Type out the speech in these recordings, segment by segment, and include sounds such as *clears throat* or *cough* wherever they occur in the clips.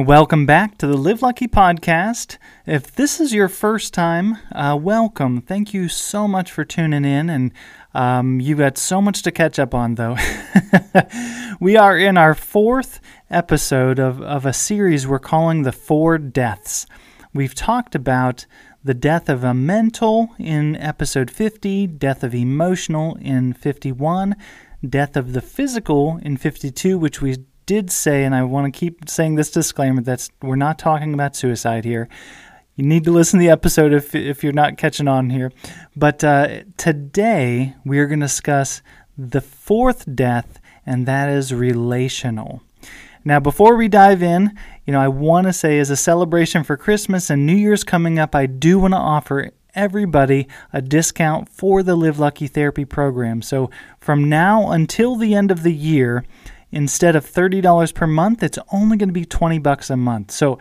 And welcome back to the Live Lucky podcast. If this is your first time, uh, welcome. Thank you so much for tuning in. And um, you've got so much to catch up on, though. *laughs* we are in our fourth episode of, of a series we're calling The Four Deaths. We've talked about the death of a mental in episode 50, death of emotional in 51, death of the physical in 52, which we did say, and I want to keep saying this disclaimer that we're not talking about suicide here. You need to listen to the episode if, if you're not catching on here. But uh, today we are going to discuss the fourth death, and that is relational. Now, before we dive in, you know, I want to say as a celebration for Christmas and New Year's coming up, I do want to offer everybody a discount for the Live Lucky Therapy program. So, from now until the end of the year, Instead of $30 per month, it's only going to be 20 bucks a month. So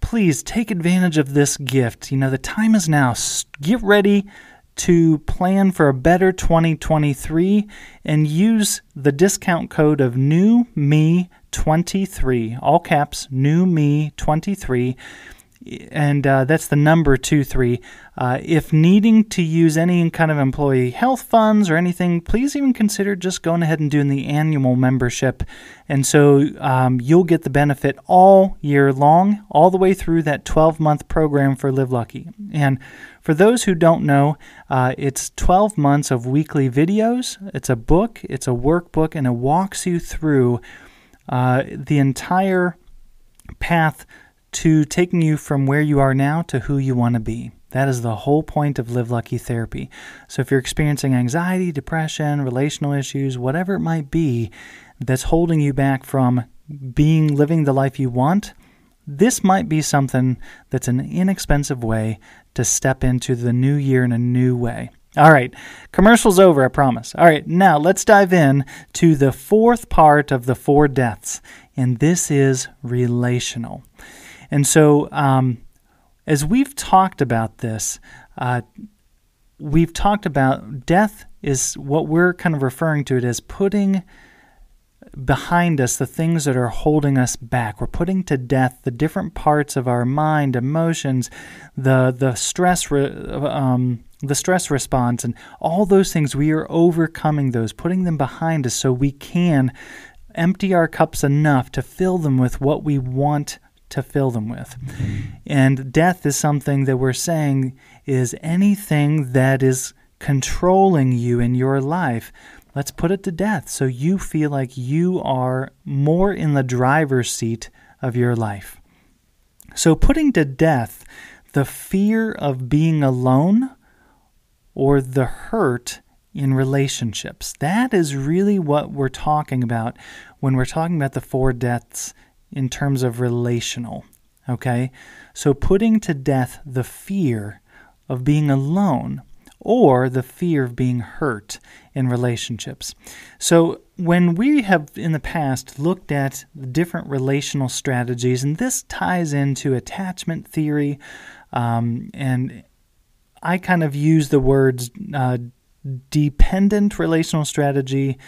please take advantage of this gift. You know, the time is now. Get ready to plan for a better 2023 and use the discount code of new me 23 all caps new me 23 and uh, that's the number two three. Uh, if needing to use any kind of employee health funds or anything, please even consider just going ahead and doing the annual membership, and so um, you'll get the benefit all year long, all the way through that 12 month program for Live Lucky. And for those who don't know, uh, it's 12 months of weekly videos. It's a book, it's a workbook, and it walks you through uh, the entire path to taking you from where you are now to who you want to be. That is the whole point of Live Lucky therapy. So if you're experiencing anxiety, depression, relational issues, whatever it might be that's holding you back from being living the life you want, this might be something that's an inexpensive way to step into the new year in a new way. All right, commercial's over, I promise. All right, now let's dive in to the fourth part of the four deaths, and this is relational. And so, um, as we've talked about this, uh, we've talked about death is what we're kind of referring to it as putting behind us the things that are holding us back. We're putting to death the different parts of our mind, emotions, the the stress re, um, the stress response, and all those things. We are overcoming those, putting them behind us, so we can empty our cups enough to fill them with what we want to fill them with. And death is something that we're saying is anything that is controlling you in your life. Let's put it to death so you feel like you are more in the driver's seat of your life. So, putting to death the fear of being alone or the hurt in relationships. That is really what we're talking about when we're talking about the four deaths in terms of relational. Okay? So putting to death the fear of being alone or the fear of being hurt in relationships. So, when we have in the past looked at different relational strategies, and this ties into attachment theory, um, and I kind of use the words uh, dependent relational strategy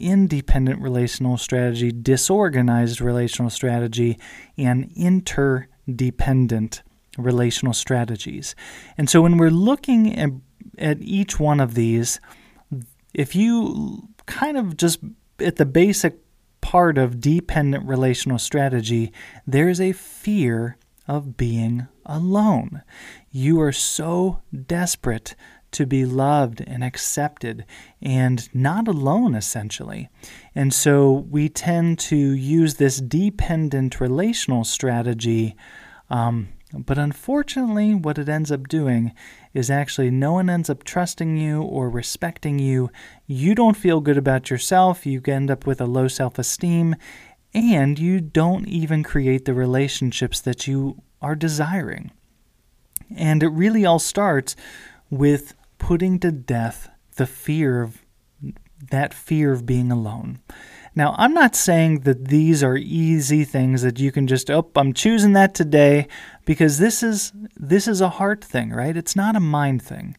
independent relational strategy, disorganized relational strategy, and interdependent relational strategies. And so when we're looking at, at each one of these, if you kind of just at the basic part of dependent relational strategy, there's a fear of being alone. You are so desperate to be loved and accepted and not alone, essentially. And so we tend to use this dependent relational strategy. Um, but unfortunately, what it ends up doing is actually no one ends up trusting you or respecting you. You don't feel good about yourself. You end up with a low self esteem, and you don't even create the relationships that you are desiring. And it really all starts with putting to death the fear of that fear of being alone. Now, I'm not saying that these are easy things that you can just, oh, I'm choosing that today because this is this is a heart thing, right? It's not a mind thing.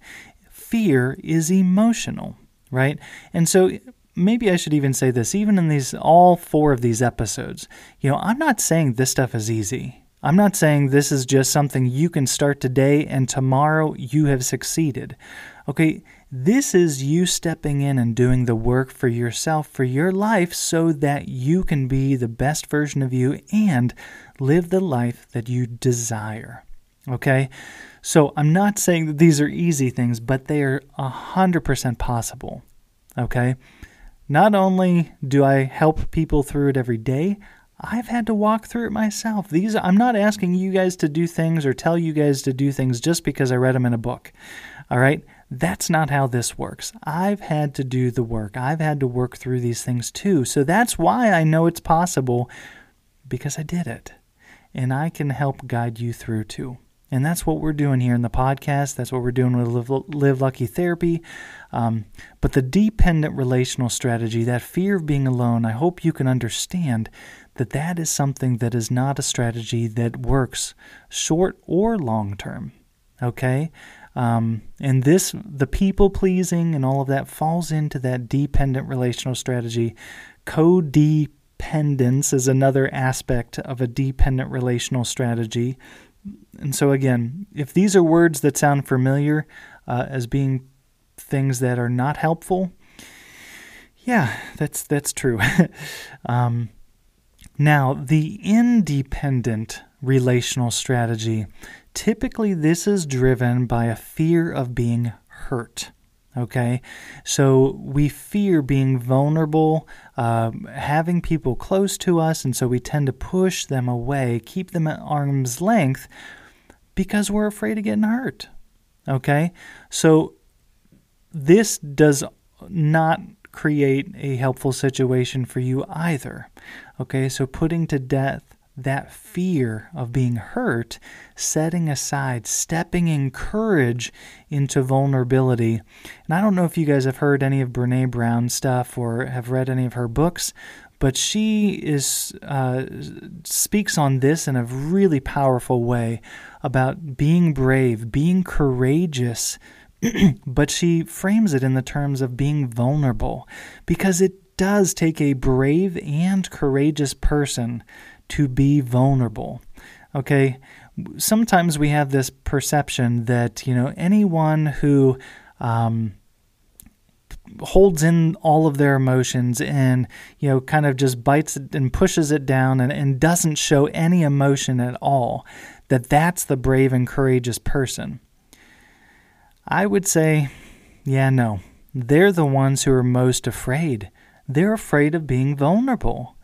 Fear is emotional, right? And so maybe I should even say this, even in these all four of these episodes, you know, I'm not saying this stuff is easy. I'm not saying this is just something you can start today and tomorrow you have succeeded. Okay, this is you stepping in and doing the work for yourself, for your life, so that you can be the best version of you and live the life that you desire. Okay? So I'm not saying that these are easy things, but they are 100% possible. Okay? Not only do I help people through it every day, I've had to walk through it myself. These I'm not asking you guys to do things or tell you guys to do things just because I read them in a book. All right? That's not how this works. I've had to do the work. I've had to work through these things too. So that's why I know it's possible because I did it. And I can help guide you through too. And that's what we're doing here in the podcast. That's what we're doing with Live, Live Lucky Therapy. Um, but the dependent relational strategy, that fear of being alone, I hope you can understand that that is something that is not a strategy that works short or long term. Okay? Um, and this, the people pleasing and all of that falls into that dependent relational strategy. Codependence is another aspect of a dependent relational strategy. And so, again, if these are words that sound familiar uh, as being things that are not helpful, yeah, that's that's true. *laughs* um, now, the independent relational strategy Typically, this is driven by a fear of being hurt. Okay, so we fear being vulnerable, uh, having people close to us, and so we tend to push them away, keep them at arm's length because we're afraid of getting hurt. Okay, so this does not create a helpful situation for you either. Okay, so putting to death that fear of being hurt, setting aside, stepping in courage into vulnerability. And I don't know if you guys have heard any of Brene Brown stuff or have read any of her books, but she is uh, speaks on this in a really powerful way about being brave, being courageous. *clears throat* but she frames it in the terms of being vulnerable because it does take a brave and courageous person to be vulnerable. Okay? Sometimes we have this perception that, you know, anyone who um, holds in all of their emotions and, you know, kind of just bites it and pushes it down and, and doesn't show any emotion at all, that that's the brave and courageous person. I would say, yeah, no. They're the ones who are most afraid. They're afraid of being vulnerable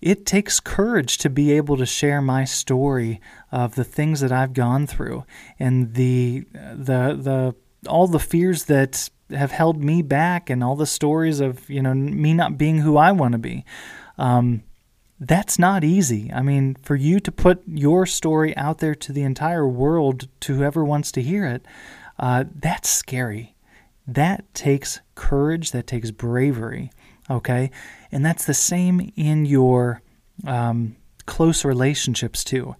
it takes courage to be able to share my story of the things that I've gone through and the the the all the fears that have held me back and all the stories of you know me not being who I want to be. Um, that's not easy. I mean, for you to put your story out there to the entire world, to whoever wants to hear it, uh, that's scary. That takes courage. That takes bravery. Okay, and that's the same in your um, close relationships too.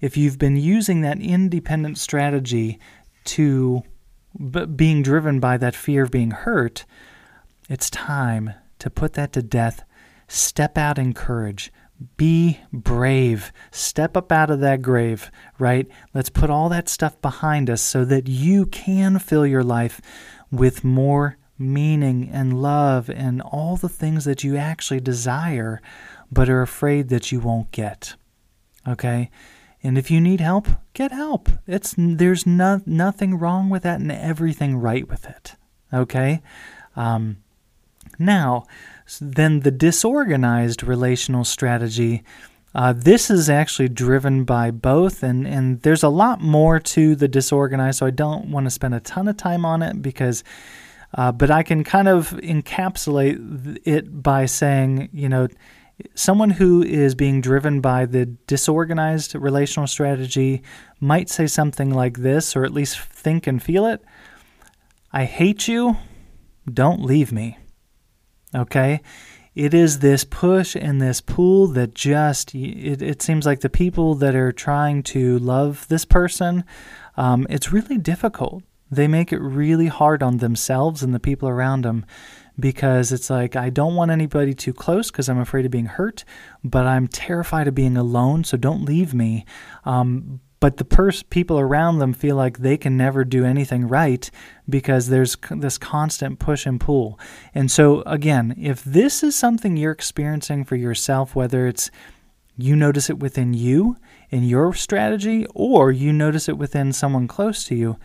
If you've been using that independent strategy to b- being driven by that fear of being hurt, it's time to put that to death. Step out in courage. Be brave. Step up out of that grave, right? Let's put all that stuff behind us so that you can fill your life with more meaning and love and all the things that you actually desire but are afraid that you won't get. Okay? And if you need help, get help. It's there's no, nothing wrong with that and everything right with it. Okay? Um, now, then the disorganized relational strategy. Uh, this is actually driven by both, and, and there's a lot more to the disorganized, so I don't want to spend a ton of time on it because uh, but I can kind of encapsulate it by saying, you know, Someone who is being driven by the disorganized relational strategy might say something like this, or at least think and feel it I hate you, don't leave me. Okay? It is this push and this pull that just, it, it seems like the people that are trying to love this person, um, it's really difficult. They make it really hard on themselves and the people around them because it's like I don't want anybody too close because I'm afraid of being hurt, but I'm terrified of being alone, so don't leave me. Um, but the pers- people around them feel like they can never do anything right because there's c- this constant push and pull. And so, again, if this is something you're experiencing for yourself, whether it's you notice it within you in your strategy or you notice it within someone close to you,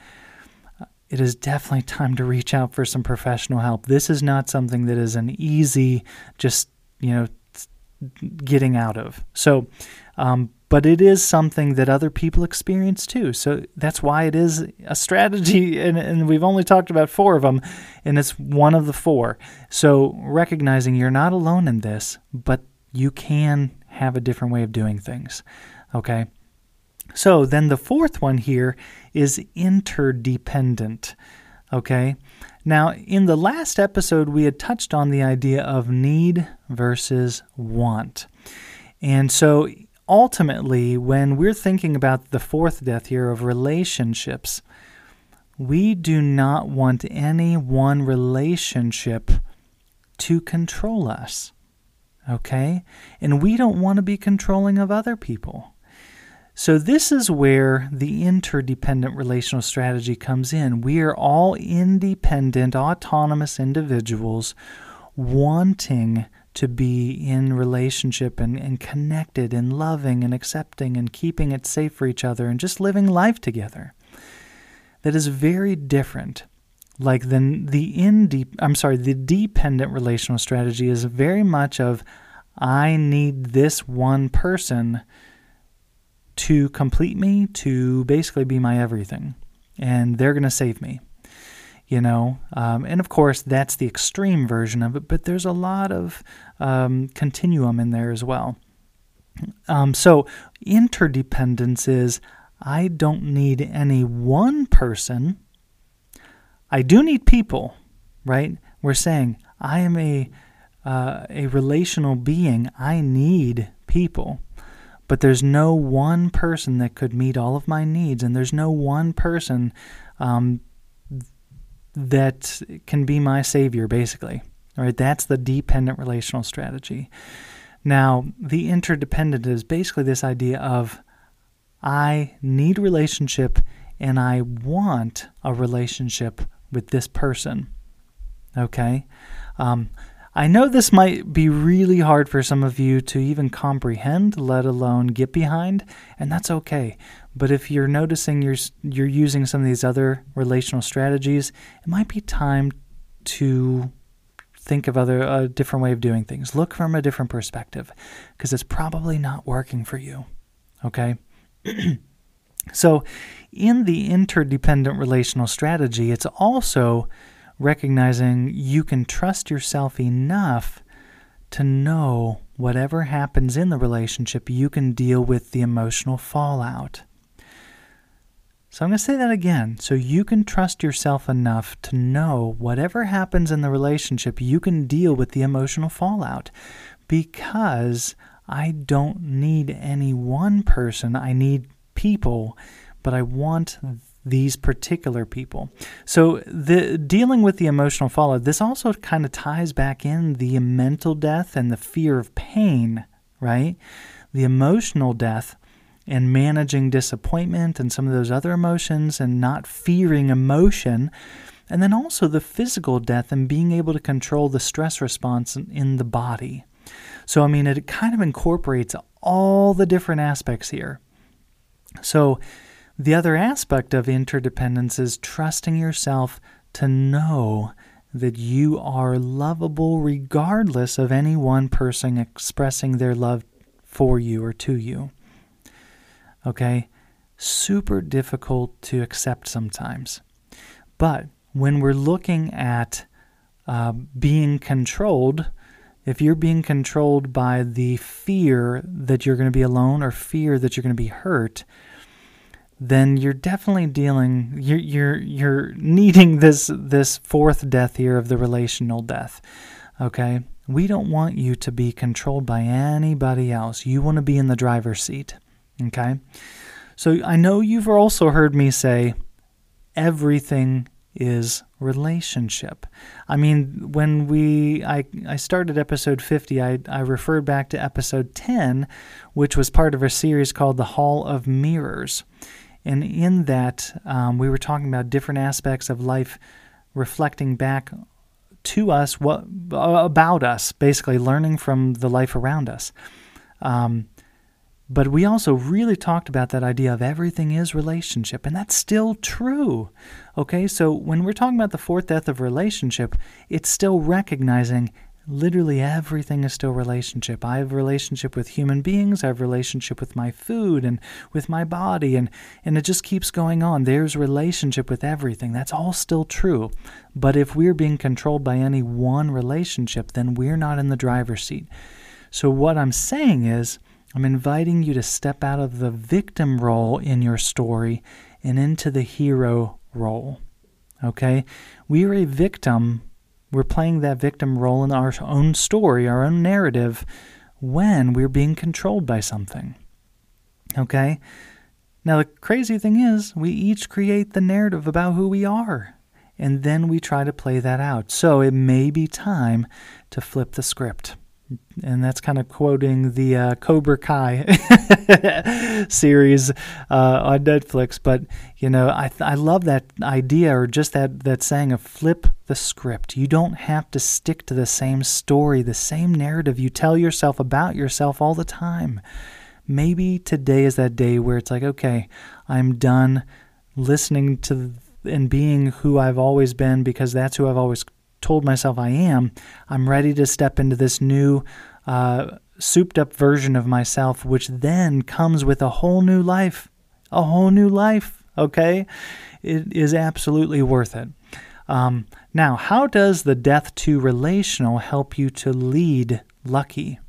it is definitely time to reach out for some professional help. This is not something that is an easy, just, you know, getting out of. So, um, but it is something that other people experience too. So that's why it is a strategy, *laughs* and, and we've only talked about four of them, and it's one of the four. So recognizing you're not alone in this, but you can have a different way of doing things. Okay? So then the fourth one here is interdependent. Okay? Now, in the last episode, we had touched on the idea of need versus want. And so ultimately, when we're thinking about the fourth death here of relationships, we do not want any one relationship to control us. Okay? And we don't want to be controlling of other people. So, this is where the interdependent relational strategy comes in. We are all independent, autonomous individuals wanting to be in relationship and, and connected and loving and accepting and keeping it safe for each other and just living life together. That is very different. Like the the inde- I'm sorry, the dependent relational strategy is very much of I need this one person to complete me, to basically be my everything. And they're going to save me. You know, um, and of course, that's the extreme version of it, but there's a lot of um, continuum in there as well. Um, so, interdependence is I don't need any one person. I do need people, right? We're saying I am a uh, a relational being. I need people. But there's no one person that could meet all of my needs, and there's no one person um, that can be my savior, basically. All right, that's the dependent relational strategy. Now, the interdependent is basically this idea of I need relationship and I want a relationship with this person. Okay? Um, I know this might be really hard for some of you to even comprehend, let alone get behind, and that's okay. But if you're noticing you're you're using some of these other relational strategies, it might be time to think of other a different way of doing things. Look from a different perspective because it's probably not working for you. Okay? *clears throat* so, in the interdependent relational strategy, it's also recognizing you can trust yourself enough to know whatever happens in the relationship, you can deal with the emotional fallout. So I'm going to say that again. So you can trust yourself enough to know whatever happens in the relationship, you can deal with the emotional fallout because I don't need any one person. I need people, but I want these particular people. So the dealing with the emotional fallout, this also kind of ties back in the mental death and the fear of pain, right? The emotional death and managing disappointment and some of those other emotions and not fearing emotion. And then also the physical death and being able to control the stress response in the body. So, I mean, it kind of incorporates all the different aspects here. So, the other aspect of interdependence is trusting yourself to know that you are lovable regardless of any one person expressing their love for you or to you. Okay? Super difficult to accept sometimes. But when we're looking at uh, being controlled, if you're being controlled by the fear that you're going to be alone or fear that you're going to be hurt, then you're definitely dealing you're you're you're needing this this fourth death here of the relational death. Okay? We don't want you to be controlled by anybody else. You want to be in the driver's seat. Okay? So I know you've also heard me say everything is relationship. I mean, when we I, I started episode 50, I, I referred back to episode 10, which was part of a series called The Hall of Mirrors. And in that, um, we were talking about different aspects of life reflecting back to us what about us, basically learning from the life around us. Um, but we also really talked about that idea of everything is relationship, and that's still true. Okay, so when we're talking about the fourth death of relationship, it's still recognizing literally everything is still relationship. I have relationship with human beings, I have relationship with my food and with my body, and, and it just keeps going on. There's relationship with everything. That's all still true. But if we're being controlled by any one relationship, then we're not in the driver's seat. So what I'm saying is, I'm inviting you to step out of the victim role in your story and into the hero role. Okay? We are a victim. We're playing that victim role in our own story, our own narrative, when we're being controlled by something. Okay? Now, the crazy thing is, we each create the narrative about who we are, and then we try to play that out. So it may be time to flip the script and that's kind of quoting the uh, Cobra Kai *laughs* series uh, on Netflix. But you know, I I love that idea or just that that saying of flip the script. You don't have to stick to the same story, the same narrative you tell yourself about yourself all the time. Maybe today is that day where it's like, okay, I'm done listening to and being who I've always been because that's who I've always told myself I am, I'm ready to step into this new, uh, souped up version of myself, which then comes with a whole new life. A whole new life, okay? It is absolutely worth it. Um, now, how does the death to relational help you to lead lucky?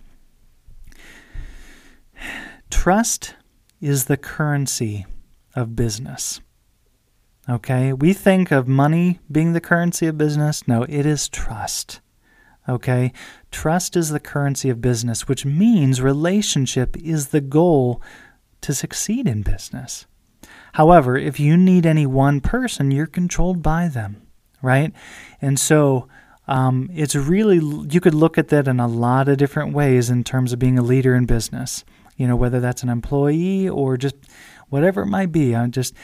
*sighs* Trust is the currency of business. Okay, we think of money being the currency of business. No, it is trust. Okay, trust is the currency of business, which means relationship is the goal to succeed in business. However, if you need any one person, you're controlled by them, right? And so um, it's really, you could look at that in a lot of different ways in terms of being a leader in business, you know, whether that's an employee or just whatever it might be. I'm just,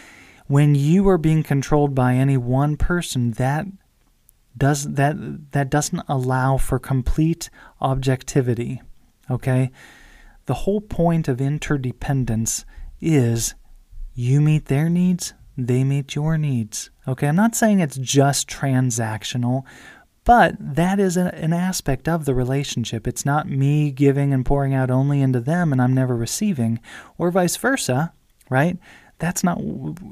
when you are being controlled by any one person, that does that that doesn't allow for complete objectivity. Okay? The whole point of interdependence is you meet their needs, they meet your needs. Okay, I'm not saying it's just transactional, but that is a, an aspect of the relationship. It's not me giving and pouring out only into them and I'm never receiving, or vice versa, right? That's not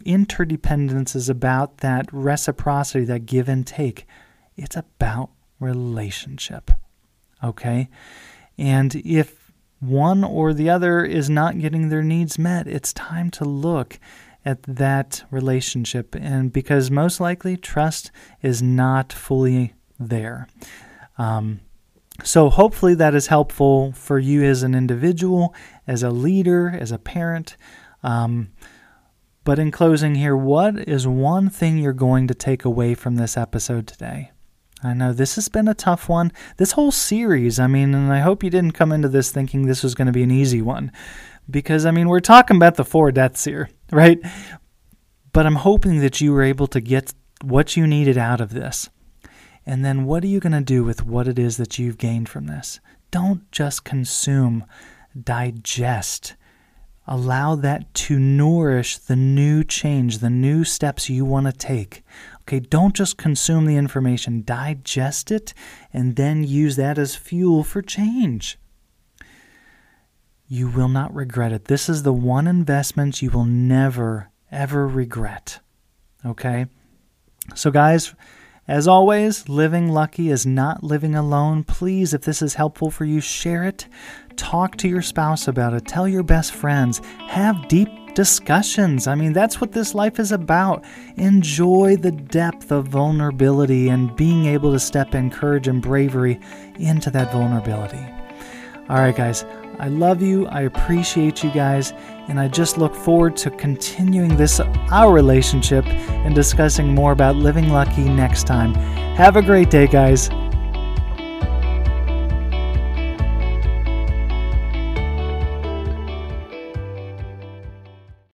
interdependence is about that reciprocity, that give and take. It's about relationship. Okay? And if one or the other is not getting their needs met, it's time to look at that relationship and because most likely trust is not fully there. Um, so, hopefully, that is helpful for you as an individual, as a leader, as a parent. Um, but in closing, here, what is one thing you're going to take away from this episode today? I know this has been a tough one. This whole series, I mean, and I hope you didn't come into this thinking this was going to be an easy one. Because, I mean, we're talking about the four deaths here, *laughs* right? But I'm hoping that you were able to get what you needed out of this. And then what are you going to do with what it is that you've gained from this? Don't just consume, digest allow that to nourish the new change, the new steps you want to take. Okay, don't just consume the information, digest it, and then use that as fuel for change. You will not regret it. This is the one investment you will never, ever regret. Okay? So, guys, As always, living lucky is not living alone. Please, if this is helpful for you, share it. Talk to your spouse about it. Tell your best friends. Have deep discussions. I mean, that's what this life is about. Enjoy the depth of vulnerability and being able to step in courage and bravery into that vulnerability. All right, guys, I love you. I appreciate you guys. And I just look forward to continuing this, our relationship, and discussing more about living lucky next time. Have a great day, guys.